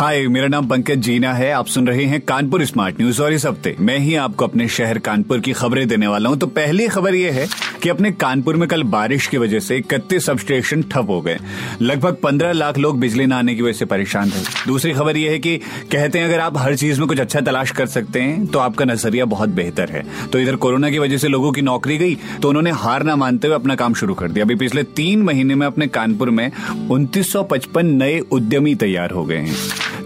हाय, मेरा नाम पंकज जीना है। आप सुन रहे हैं कानपुर स्मार्ट न्यूज़ और इस हफ़्ते मैं ही आपको अपने शहर कानपुर की खबरें देने वाला हूँ। तो पहली खबर यह है कि अपने कानपुर में कल बारिश की वजह से इकतीस सब स्टेशन ठप हो गए। लगभग पंद्रह लाख लोग बिजली न आने की वजह से परेशान थे दूसरी खबर यह है कि कहते हैं, अगर आप हर चीज़ में कुछ अच्छा तलाश कर सकते हैं तो आपका नज़रिया बहुत बेहतर है। तो इधर कोरोना की वजह से लोगों की नौकरी गई तो उन्होंने हार ना मानते हुए अपना काम शुरू कर दिया। अभी पिछले तीन महीने में अपने कानपुर में उन्तीस नए उद्यमी तैयार हो गए हैं।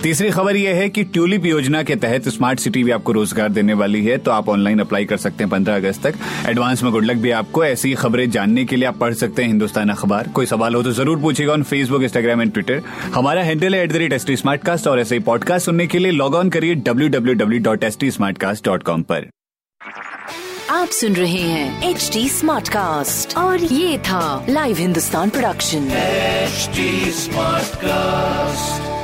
तीसरी खबर यह है कि ट्यूलिप योजना के तहत स्मार्ट सिटी भी आपको रोज़गार देने वाली है तो आप ऑनलाइन अप्लाई कर सकते हैं पंद्रह अगस्त तक। एडवांस में गुड लक भी आपको। ऐसी खबरें जानने के लिए आप पढ़ सकते हैं हिंदुस्तान अखबार। कोई सवाल हो तो ज़रूर पूछेगा on Facebook Instagram and Twitter हमारा हैंडल है at the rate S T और ऐसे ही पॉडकास्ट सुनने के लिए लॉग ऑन करिए W W W dot S T smartcast dot com पर। आप सुन रहे हैं एच डी स्मार्ट कास्ट और ये था live Hindustan production smart cast